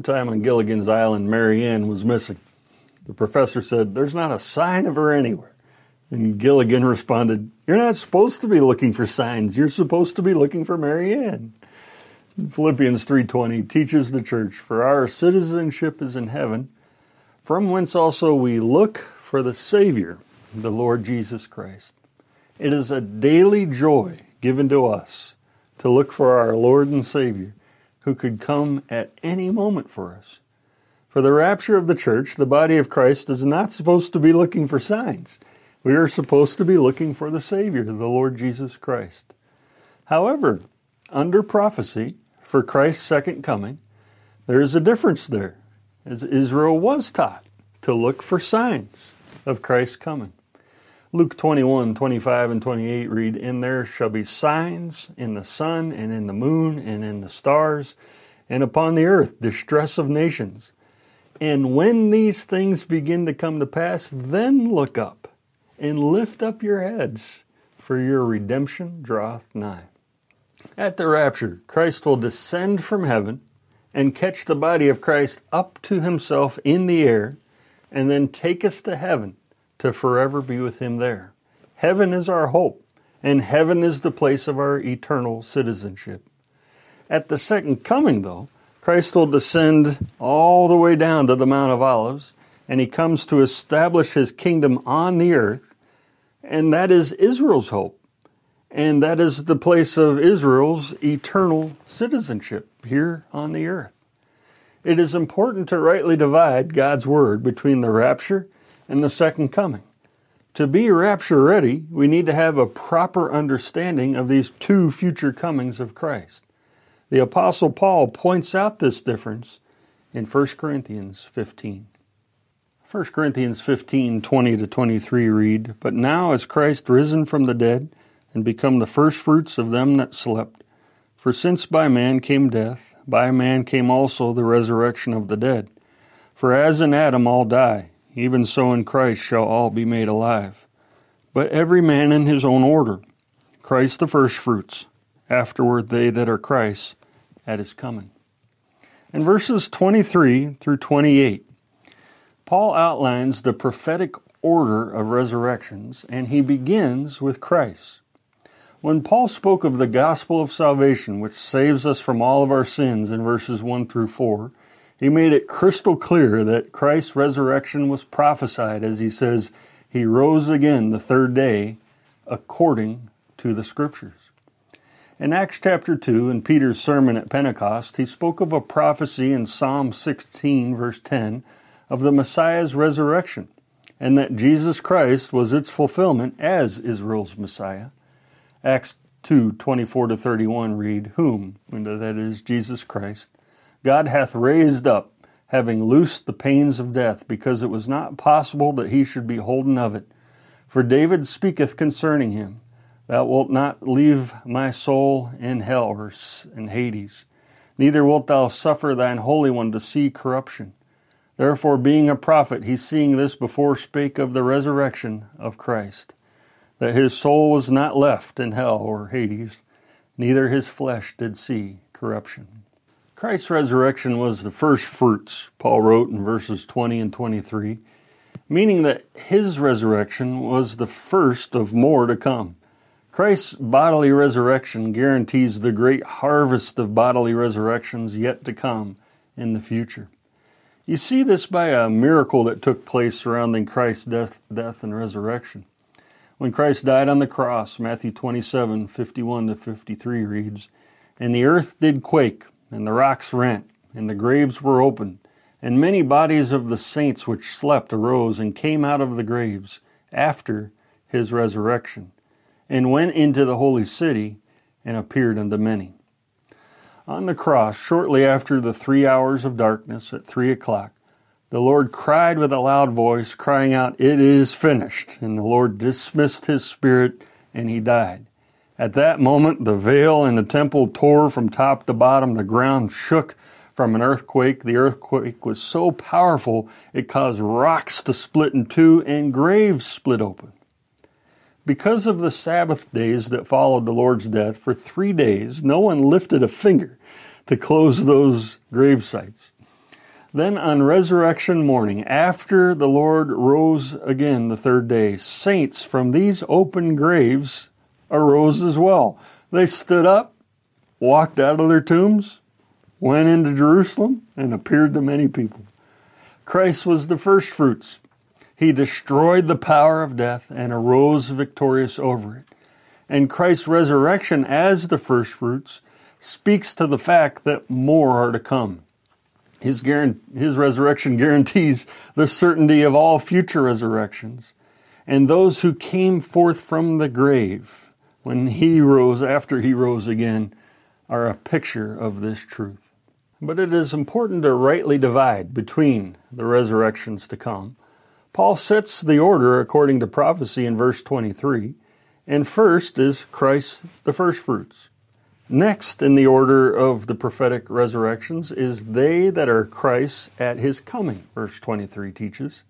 One time on Gilligan's Island, Mary Ann was missing. The professor said, There's not a sign of her anywhere. And Gilligan responded, You're not supposed to be looking for signs. You're supposed to be looking for Mary Ann. Philippians 3:20 teaches the church, "For our citizenship is in heaven, from whence also we look for the Savior, the Lord Jesus Christ." It is a daily joy given to us to look for our Lord and Savior who could come at any moment for us. For the rapture of the church, the body of Christ is not supposed to be looking for signs. We are supposed to be looking for the Savior, the Lord Jesus Christ. However, under prophecy, for Christ's second coming, there is a difference there. As Israel was taught to look for signs of Christ's coming. Luke 21, 25, and 28 read, In there shall be signs in the sun, and in the moon, and in the stars, and upon the earth distress of nations. And when these things begin to come to pass, then look up and lift up your heads, for your redemption draweth nigh. At the rapture, Christ will descend from heaven and catch the body of Christ up to himself in the air, and then take us to heaven to forever be with Him there. Heaven is our hope, and heaven is the place of our eternal citizenship. At the second coming, though, Christ will descend all the way down to the Mount of Olives, and He comes to establish His kingdom on the earth, and that is Israel's hope. And that is the place of Israel's eternal citizenship here on the earth. It is important to rightly divide God's word between the rapture and the second coming. To be rapture ready, we need to have a proper understanding of these two future comings of Christ. The Apostle Paul points out this difference in 1 Corinthians 15. 1 Corinthians 15, 20 to 23 read, But now is Christ risen from the dead, and become the firstfruits of them that slept. For since by man came death, by man came also the resurrection of the dead. For as in Adam all die, even so in Christ shall all be made alive. But every man in his own order Christ the firstfruits, afterward they that are Christ's at his coming. In verses 23 through 28, Paul outlines the prophetic order of resurrections, and he begins with Christ. When Paul spoke of the gospel of salvation, which saves us from all of our sins in verses 1 through 4, he made it crystal clear that Christ's resurrection was prophesied as he says, He rose again the third day according to the Scriptures. In Acts chapter 2, in Peter's sermon at Pentecost, he spoke of a prophecy in Psalm 16, verse 10, of the Messiah's resurrection, and that Jesus Christ was its fulfillment as Israel's Messiah. Acts 2, 24 to 31 read, Whom, that is Jesus Christ, God hath raised up, having loosed the pains of death, because it was not possible that he should be holden of it. For David speaketh concerning him, Thou wilt not leave my soul in hell or in Hades, neither wilt thou suffer thine Holy One to see corruption. Therefore, being a prophet, he seeing this before spake of the resurrection of Christ, that his soul was not left in hell or Hades, neither his flesh did see corruption. Christ's resurrection was the first fruits, Paul wrote in verses 20 and 23, meaning that his resurrection was the first of more to come. Christ's bodily resurrection guarantees the great harvest of bodily resurrections yet to come in the future. You see this by a miracle that took place surrounding Christ's death, death and resurrection. When Christ died on the cross, Matthew 27, 51 to 53 reads, And the earth did quake, and the rocks rent, and the graves were opened, and many bodies of the saints which slept arose and came out of the graves after his resurrection, and went into the holy city and appeared unto many. On the cross, shortly after the three hours of darkness at three o'clock, the Lord cried with a loud voice, crying out, It is finished. And the Lord dismissed his spirit and he died. At that moment, the veil in the temple tore from top to bottom. The ground shook from an earthquake. The earthquake was so powerful it caused rocks to split in two and graves split open. Because of the Sabbath days that followed the Lord's death, for three days no one lifted a finger to close those grave sites. Then on resurrection morning, after the Lord rose again the third day, saints from these open graves arose as well. They stood up, walked out of their tombs, went into Jerusalem, and appeared to many people. Christ was the first fruits. He destroyed the power of death and arose victorious over it. And Christ's resurrection as the first fruits speaks to the fact that more are to come. His, his resurrection guarantees the certainty of all future resurrections. And those who came forth from the grave when he rose, after he rose again, are a picture of this truth. But it is important to rightly divide between the resurrections to come. Paul sets the order according to prophecy in verse 23, and first is Christ the firstfruits. Next in the order of the prophetic resurrections is they that are Christ at his coming, verse 23 teaches.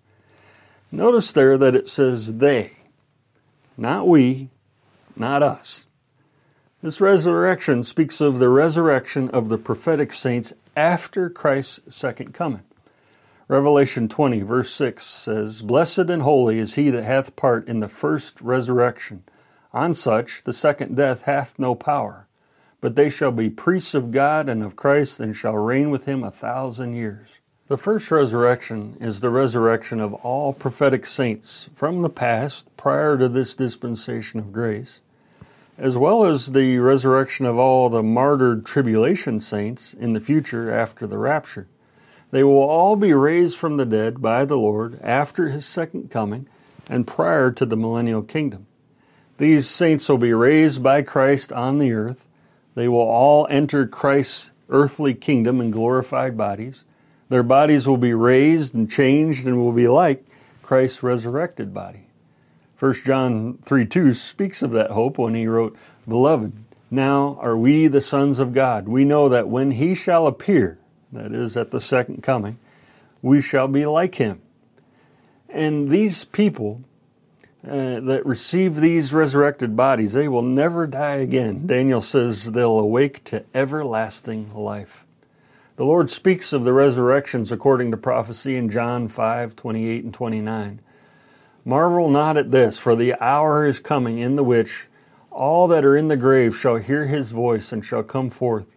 Notice there that it says they, not we, not us. This resurrection speaks of the resurrection of the prophetic saints after Christ's second coming. Revelation 20, verse 6 says, Blessed and holy is he that hath part in the first resurrection. On such the second death hath no power but they shall be priests of God and of Christ and shall reign with him a thousand years. The first resurrection is the resurrection of all prophetic saints from the past prior to this dispensation of grace, as well as the resurrection of all the martyred tribulation saints in the future after the rapture. They will all be raised from the dead by the Lord after his second coming and prior to the millennial kingdom. These saints will be raised by Christ on the earth they will all enter Christ's earthly kingdom in glorified bodies. Their bodies will be raised and changed and will be like Christ's resurrected body. 1 John 3 2 speaks of that hope when he wrote, Beloved, now are we the sons of God. We know that when he shall appear, that is, at the second coming, we shall be like him. And these people uh, that receive these resurrected bodies, they will never die again. Daniel says they'll awake to everlasting life. The Lord speaks of the resurrections according to prophecy in John 5 28 and 29. Marvel not at this, for the hour is coming in the which all that are in the grave shall hear his voice and shall come forth.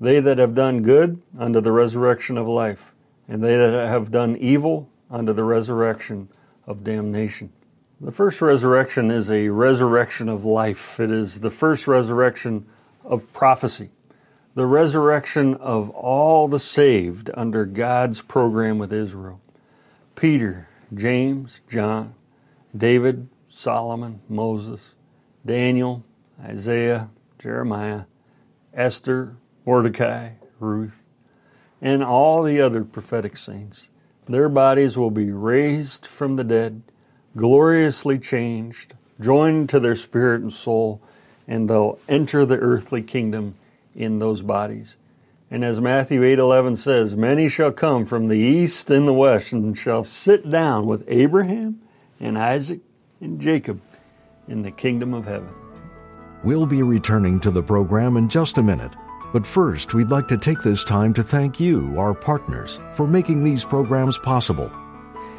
They that have done good unto the resurrection of life, and they that have done evil unto the resurrection of damnation. The first resurrection is a resurrection of life. It is the first resurrection of prophecy, the resurrection of all the saved under God's program with Israel. Peter, James, John, David, Solomon, Moses, Daniel, Isaiah, Jeremiah, Esther, Mordecai, Ruth, and all the other prophetic saints. Their bodies will be raised from the dead gloriously changed, joined to their spirit and soul, and they'll enter the earthly kingdom in those bodies. And as Matthew 8:11 says, many shall come from the east and the west and shall sit down with Abraham and Isaac and Jacob in the kingdom of heaven. We'll be returning to the program in just a minute. But first, we'd like to take this time to thank you, our partners, for making these programs possible.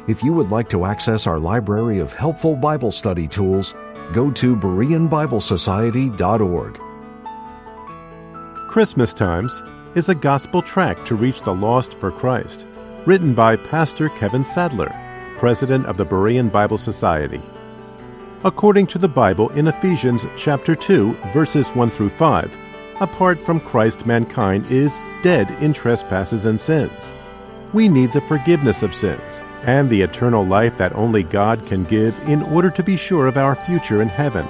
If you would like to access our library of helpful Bible study tools, go to BereanBibleSociety.org. Christmas Times is a gospel tract to reach the lost for Christ, written by Pastor Kevin Sadler, president of the Berean Bible Society. According to the Bible in Ephesians chapter 2, verses 1 through 5, apart from Christ, mankind is dead in trespasses and sins. We need the forgiveness of sins and the eternal life that only God can give in order to be sure of our future in heaven.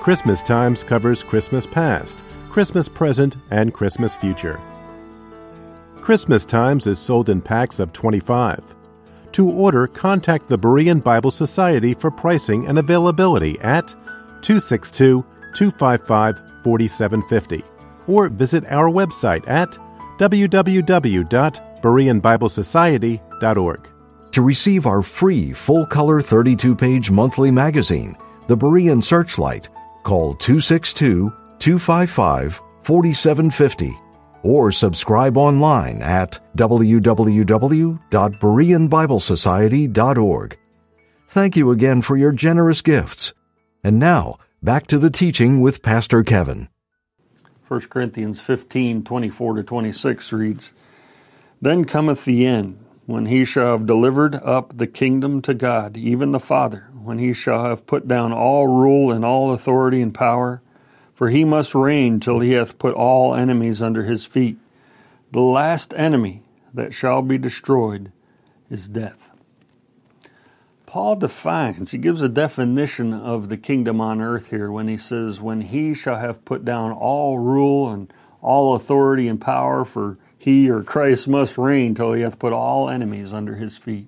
Christmas Times covers Christmas past, Christmas Present and Christmas Future. Christmas Times is sold in packs of 25. To order, contact the Berean Bible Society for pricing and availability at 262 255 4750 or visit our website at www.bereanbiblesociety.org. To receive our free full color 32 page monthly magazine, The Berean Searchlight, call 262 255 4750 or subscribe online at www.bereanbiblesociety.org. Thank you again for your generous gifts. And now, back to the teaching with Pastor Kevin. 1 Corinthians 15 24 to 26 reads, Then cometh the end, when he shall have delivered up the kingdom to God, even the Father, when he shall have put down all rule and all authority and power. For he must reign till he hath put all enemies under his feet. The last enemy that shall be destroyed is death. Paul defines, he gives a definition of the kingdom on earth here when he says, When he shall have put down all rule and all authority and power, for he or Christ must reign till he hath put all enemies under his feet.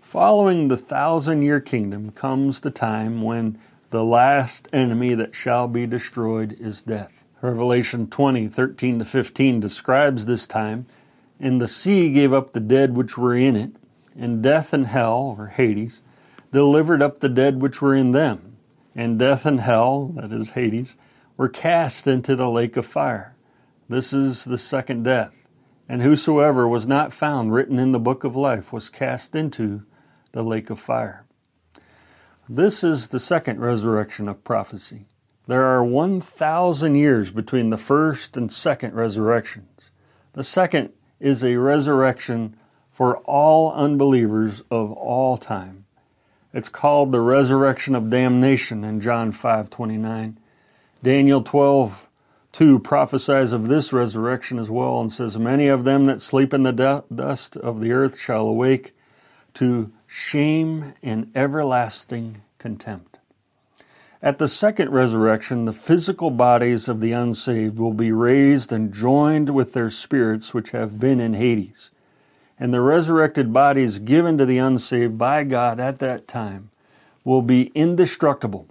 Following the thousand year kingdom comes the time when the last enemy that shall be destroyed is death. Revelation 20, 13 to 15 describes this time. And the sea gave up the dead which were in it, and death and hell, or Hades, delivered up the dead which were in them. And death and hell, that is Hades, were cast into the lake of fire. This is the second death. And whosoever was not found written in the book of life was cast into the lake of fire. This is the second resurrection of prophecy. There are 1,000 years between the first and second resurrections. The second is a resurrection for all unbelievers of all time. It's called the resurrection of damnation in John 5:29. Daniel 12 2 prophesies of this resurrection as well and says, Many of them that sleep in the dust of the earth shall awake to shame and everlasting contempt. At the second resurrection, the physical bodies of the unsaved will be raised and joined with their spirits which have been in Hades and the resurrected bodies given to the unsaved by God at that time will be indestructible,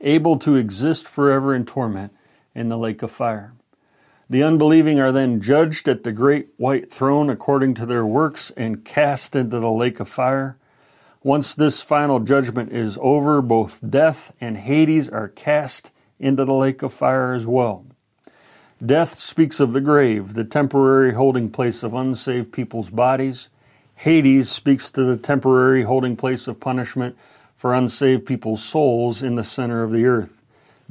able to exist forever in torment in the lake of fire. The unbelieving are then judged at the great white throne according to their works and cast into the lake of fire. Once this final judgment is over, both death and Hades are cast into the lake of fire as well. Death speaks of the grave, the temporary holding place of unsaved people's bodies. Hades speaks to the temporary holding place of punishment for unsaved people's souls in the center of the earth.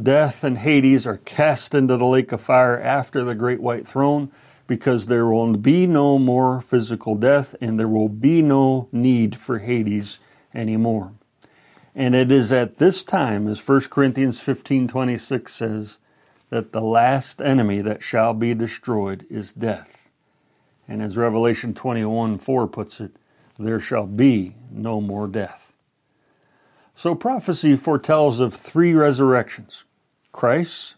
Death and Hades are cast into the lake of fire after the great white throne because there will be no more physical death and there will be no need for Hades anymore. And it is at this time, as 1 Corinthians 15:26 says, that the last enemy that shall be destroyed is death. And as Revelation 21 4 puts it, there shall be no more death. So prophecy foretells of three resurrections Christ,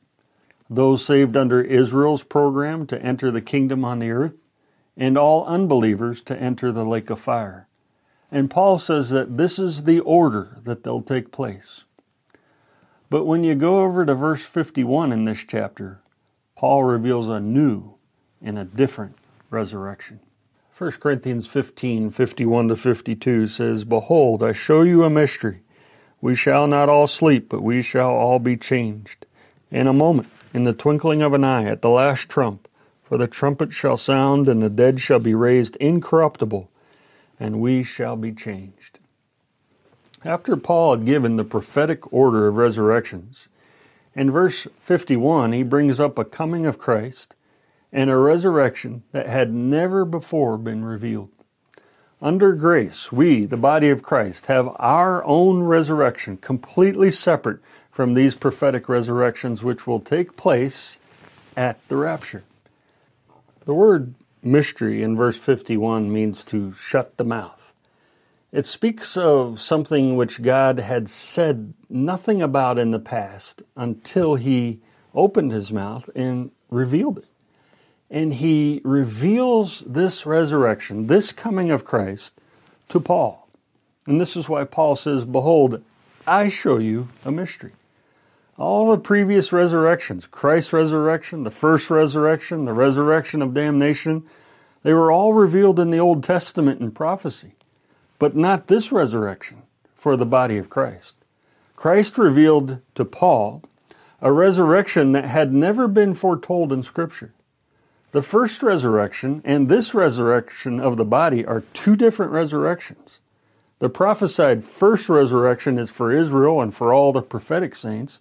those saved under Israel's program to enter the kingdom on the earth, and all unbelievers to enter the lake of fire. And Paul says that this is the order that they'll take place. But when you go over to verse 51 in this chapter, Paul reveals a new and a different resurrection. 1 Corinthians 15 51 to 52 says, Behold, I show you a mystery. We shall not all sleep, but we shall all be changed. In a moment, in the twinkling of an eye, at the last trump, for the trumpet shall sound, and the dead shall be raised incorruptible, and we shall be changed. After Paul had given the prophetic order of resurrections, in verse 51 he brings up a coming of Christ and a resurrection that had never before been revealed. Under grace, we, the body of Christ, have our own resurrection completely separate from these prophetic resurrections which will take place at the rapture. The word mystery in verse 51 means to shut the mouth. It speaks of something which God had said nothing about in the past until he opened his mouth and revealed it. And he reveals this resurrection, this coming of Christ, to Paul. And this is why Paul says, Behold, I show you a mystery. All the previous resurrections, Christ's resurrection, the first resurrection, the resurrection of damnation, they were all revealed in the Old Testament in prophecy, but not this resurrection for the body of Christ. Christ revealed to Paul a resurrection that had never been foretold in Scripture. The first resurrection and this resurrection of the body are two different resurrections. The prophesied first resurrection is for Israel and for all the prophetic saints,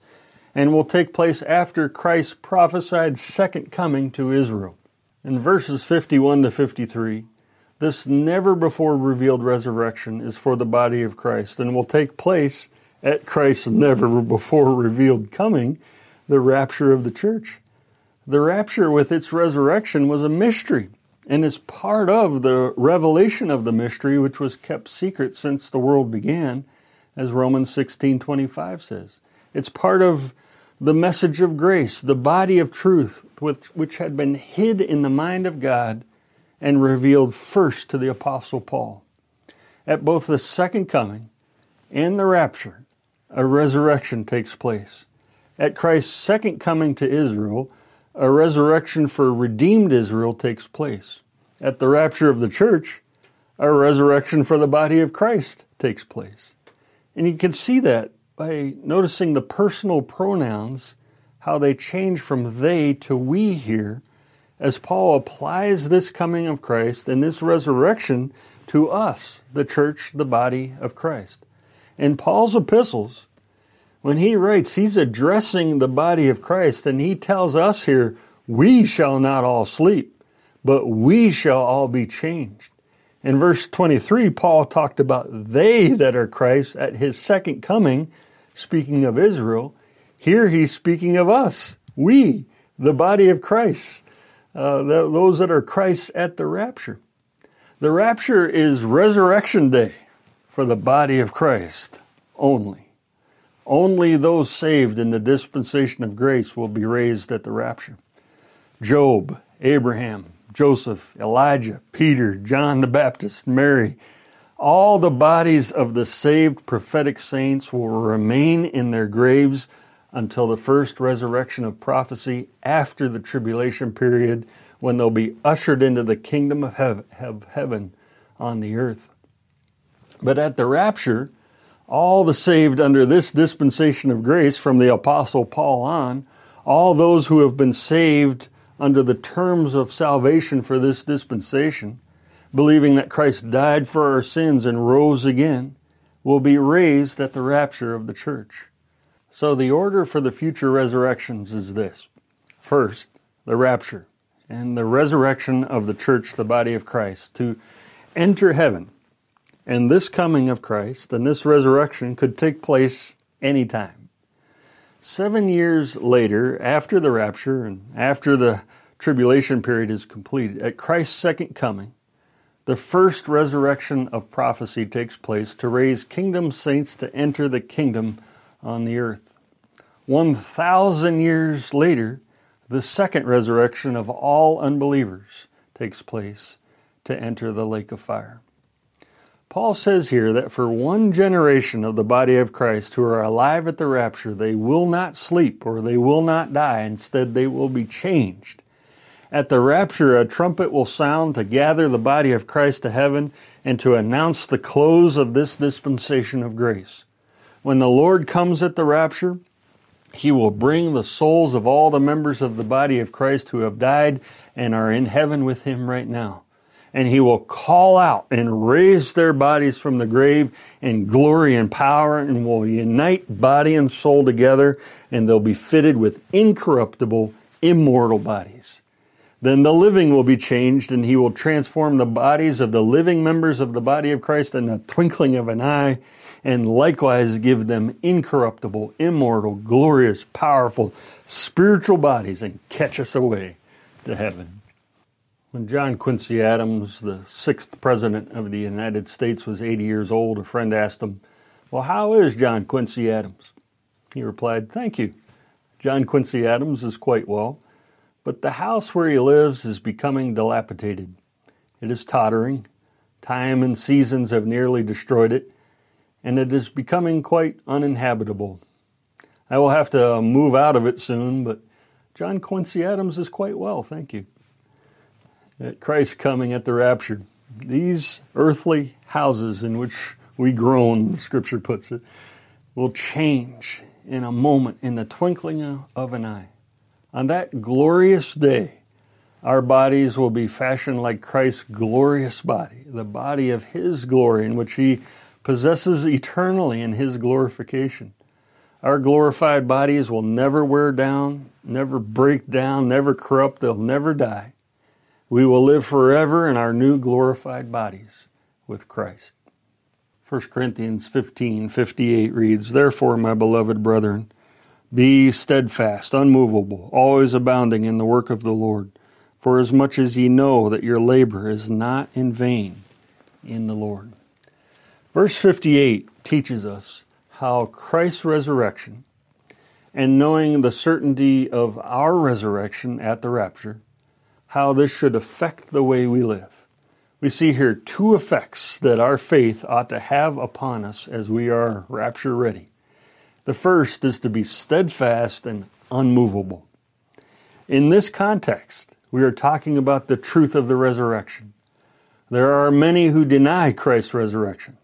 and will take place after Christ's prophesied second coming to Israel. In verses 51 to 53, this never before revealed resurrection is for the body of Christ and will take place at Christ's never before revealed coming, the rapture of the church. The rapture with its resurrection was a mystery and is part of the revelation of the mystery which was kept secret since the world began as Romans 16:25 says. It's part of the message of grace, the body of truth which had been hid in the mind of God and revealed first to the apostle Paul. At both the second coming and the rapture, a resurrection takes place. At Christ's second coming to Israel, a resurrection for redeemed Israel takes place. At the rapture of the church, a resurrection for the body of Christ takes place. And you can see that by noticing the personal pronouns, how they change from they to we here, as Paul applies this coming of Christ and this resurrection to us, the church, the body of Christ. In Paul's epistles, when he writes, he's addressing the body of Christ, and he tells us here, we shall not all sleep, but we shall all be changed. In verse 23, Paul talked about they that are Christ at his second coming, speaking of Israel. Here he's speaking of us, we, the body of Christ, uh, those that are Christ at the rapture. The rapture is resurrection day for the body of Christ only. Only those saved in the dispensation of grace will be raised at the rapture. Job, Abraham, Joseph, Elijah, Peter, John the Baptist, Mary, all the bodies of the saved prophetic saints will remain in their graves until the first resurrection of prophecy after the tribulation period when they'll be ushered into the kingdom of heaven on the earth. But at the rapture, all the saved under this dispensation of grace from the Apostle Paul on, all those who have been saved under the terms of salvation for this dispensation, believing that Christ died for our sins and rose again, will be raised at the rapture of the church. So the order for the future resurrections is this first, the rapture and the resurrection of the church, the body of Christ, to enter heaven and this coming of Christ and this resurrection could take place anytime. Seven years later, after the rapture and after the tribulation period is completed, at Christ's second coming, the first resurrection of prophecy takes place to raise kingdom saints to enter the kingdom on the earth. 1,000 years later, the second resurrection of all unbelievers takes place to enter the lake of fire. Paul says here that for one generation of the body of Christ who are alive at the rapture, they will not sleep or they will not die. Instead, they will be changed. At the rapture, a trumpet will sound to gather the body of Christ to heaven and to announce the close of this dispensation of grace. When the Lord comes at the rapture, he will bring the souls of all the members of the body of Christ who have died and are in heaven with him right now and he will call out and raise their bodies from the grave in glory and power and will unite body and soul together and they'll be fitted with incorruptible, immortal bodies. Then the living will be changed and he will transform the bodies of the living members of the body of Christ in the twinkling of an eye and likewise give them incorruptible, immortal, glorious, powerful, spiritual bodies and catch us away to heaven. When John Quincy Adams, the sixth president of the United States, was 80 years old, a friend asked him, Well, how is John Quincy Adams? He replied, Thank you. John Quincy Adams is quite well, but the house where he lives is becoming dilapidated. It is tottering. Time and seasons have nearly destroyed it, and it is becoming quite uninhabitable. I will have to move out of it soon, but John Quincy Adams is quite well, thank you. At Christ's coming at the rapture, these earthly houses in which we groan, Scripture puts it, will change in a moment, in the twinkling of an eye. On that glorious day, our bodies will be fashioned like Christ's glorious body, the body of His glory, in which He possesses eternally in His glorification. Our glorified bodies will never wear down, never break down, never corrupt, they'll never die. We will live forever in our new glorified bodies with Christ. 1 Corinthians 15 58 reads, Therefore, my beloved brethren, be steadfast, unmovable, always abounding in the work of the Lord, for as much as ye know that your labor is not in vain in the Lord. Verse 58 teaches us how Christ's resurrection and knowing the certainty of our resurrection at the rapture, how this should affect the way we live we see here two effects that our faith ought to have upon us as we are rapture ready. The first is to be steadfast and unmovable. In this context, we are talking about the truth of the resurrection. There are many who deny Christ's resurrection.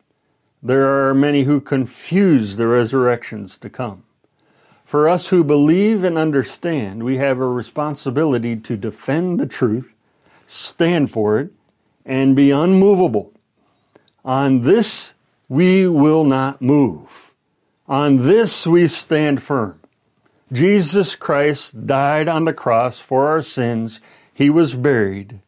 There are many who confuse the resurrections to come. For us who believe and understand, we have a responsibility to defend the truth, stand for it, and be unmovable. On this we will not move. On this we stand firm. Jesus Christ died on the cross for our sins. He was buried,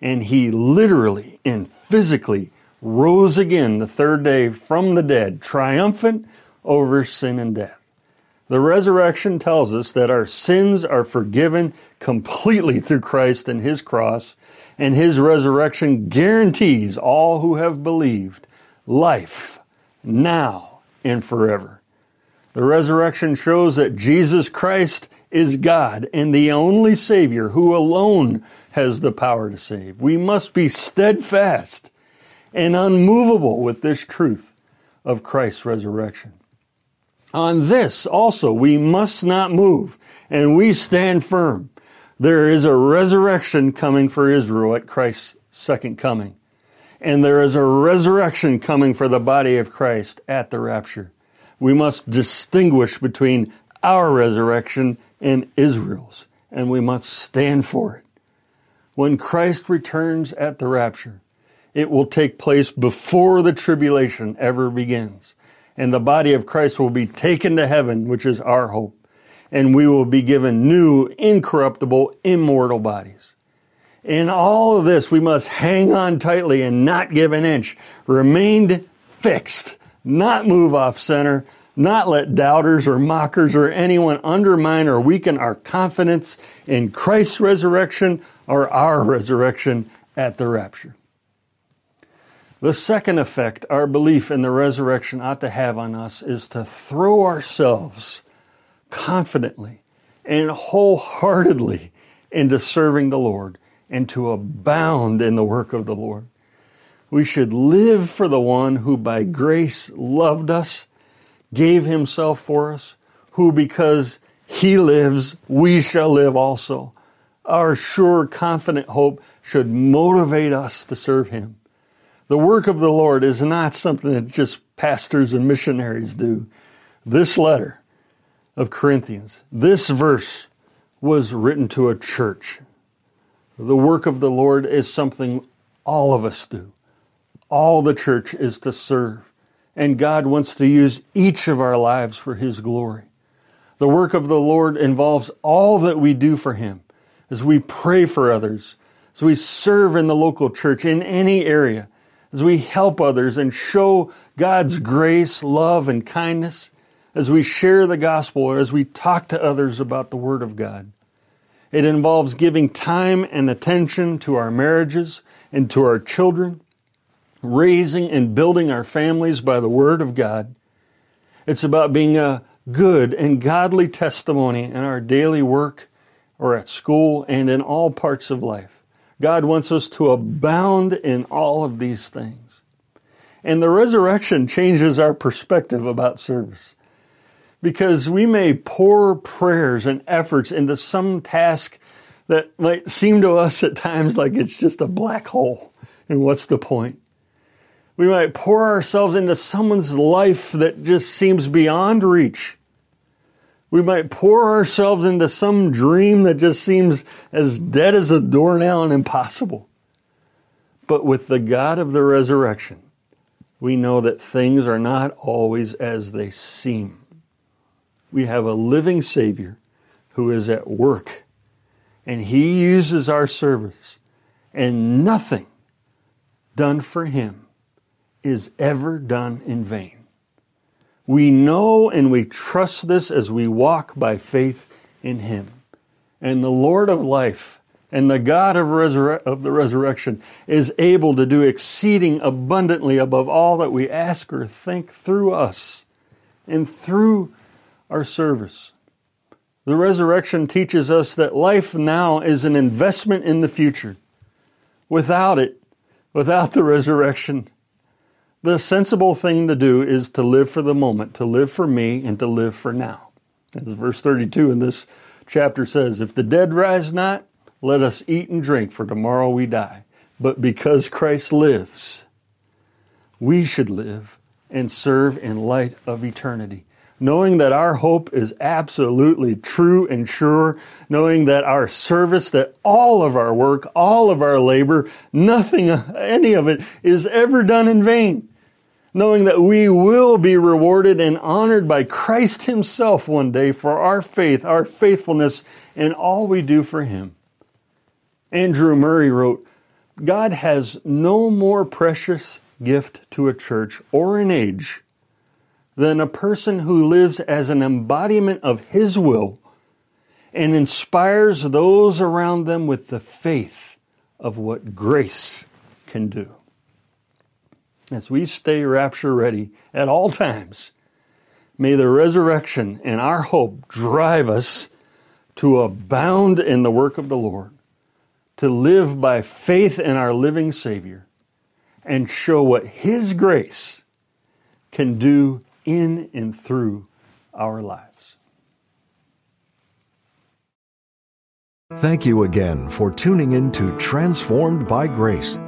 and he literally and physically rose again the third day from the dead, triumphant over sin and death. The resurrection tells us that our sins are forgiven completely through Christ and his cross, and his resurrection guarantees all who have believed life now and forever. The resurrection shows that Jesus Christ is God and the only Savior who alone has the power to save. We must be steadfast and unmovable with this truth of Christ's resurrection. On this also we must not move, and we stand firm there is a resurrection coming for Israel at Christ's second coming. And there is a resurrection coming for the body of Christ at the rapture. We must distinguish between our resurrection and Israel's, and we must stand for it. When Christ returns at the rapture, it will take place before the tribulation ever begins. And the body of Christ will be taken to heaven, which is our hope and we will be given new, incorruptible, immortal bodies. In all of this, we must hang on tightly and not give an inch. Remain fixed, not move off center, not let doubters or mockers or anyone undermine or weaken our confidence in Christ's resurrection or our resurrection at the rapture. The second effect our belief in the resurrection ought to have on us is to throw ourselves confidently and wholeheartedly into serving the Lord and to abound in the work of the Lord. We should live for the one who by mm. grace loved us, gave himself for us, who because he lives, we shall live also. Our sure, confident hope should motivate us to serve him. The work of the Lord is not something that just pastors and missionaries do. This letter of Corinthians. This verse was written to a church. The work of the Lord is something all of us do. All the church is to serve. And God wants to use each of our lives for His glory. The work of the Lord involves all that we do for Him as we pray for others, as we serve in the local church in any area, as we help others and show God's grace, love, and kindness as we share the gospel or as we talk to others about the Word of God. It involves giving time and attention to our marriages and to our children, raising and building our families by the Word of God. It's about being a good and godly testimony in our daily work or at school and in all parts of life. God wants us to abound in all of these things. And the resurrection changes our perspective about service. Because we may pour prayers and efforts into some task that might seem to us at times like it's just a black hole. And what's the point? We might pour ourselves into someone's life that just seems beyond reach. We might pour ourselves into some dream that just seems as dead as a doornail and impossible. But with the God of the resurrection, we know that things are not always as they seem. We have a living Savior who is at work, and He uses our service, and nothing done for Him is ever done in vain. We know and we trust this as we walk by faith in Him. And the Lord of life and the God of, of the resurrection is able to do exceeding abundantly above all that we ask or think through us and through our service. The resurrection teaches us that life now is an investment in the future. Without it, without the resurrection, the sensible thing to do is to live for the moment, to live for me, and to live for now. As verse 32 in this chapter says, If the dead rise not, let us eat and drink, for tomorrow we die. But because Christ lives, we should live and serve in light of eternity. Knowing that our hope is absolutely true and sure, knowing that our service, that all of our work, all of our labor, nothing, any of it is ever done in vain knowing that we will be rewarded and honored by Christ Himself one day for our faith, our faithfulness, and all we do for Him. Andrew Murray wrote, God has no more precious gift to a church or an age than a person who lives as an embodiment of His will and inspires those around them with the faith of what grace can do. As we stay rapture ready at all times, may the resurrection and our hope drive us to abound in the work of the Lord, to live by faith in our living Savior, and show what His grace can do in and through our lives. Thank you again for tuning in to Transformed by Grace.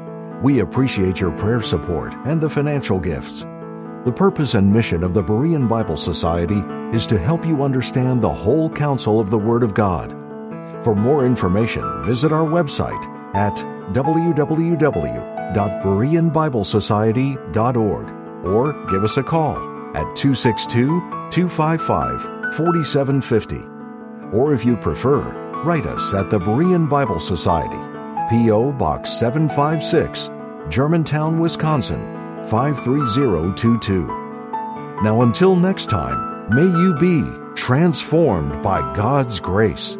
We appreciate your prayer support and the financial gifts. The purpose and mission of the Berean Bible Society is to help you understand the whole counsel of the Word of God. For more information, visit our website at www.bereanbiblesociety.org or give us a call at 262 255 4750. Or if you prefer, write us at the Berean Bible Society. P.O. Box 756, Germantown, Wisconsin 53022. Now, until next time, may you be transformed by God's grace.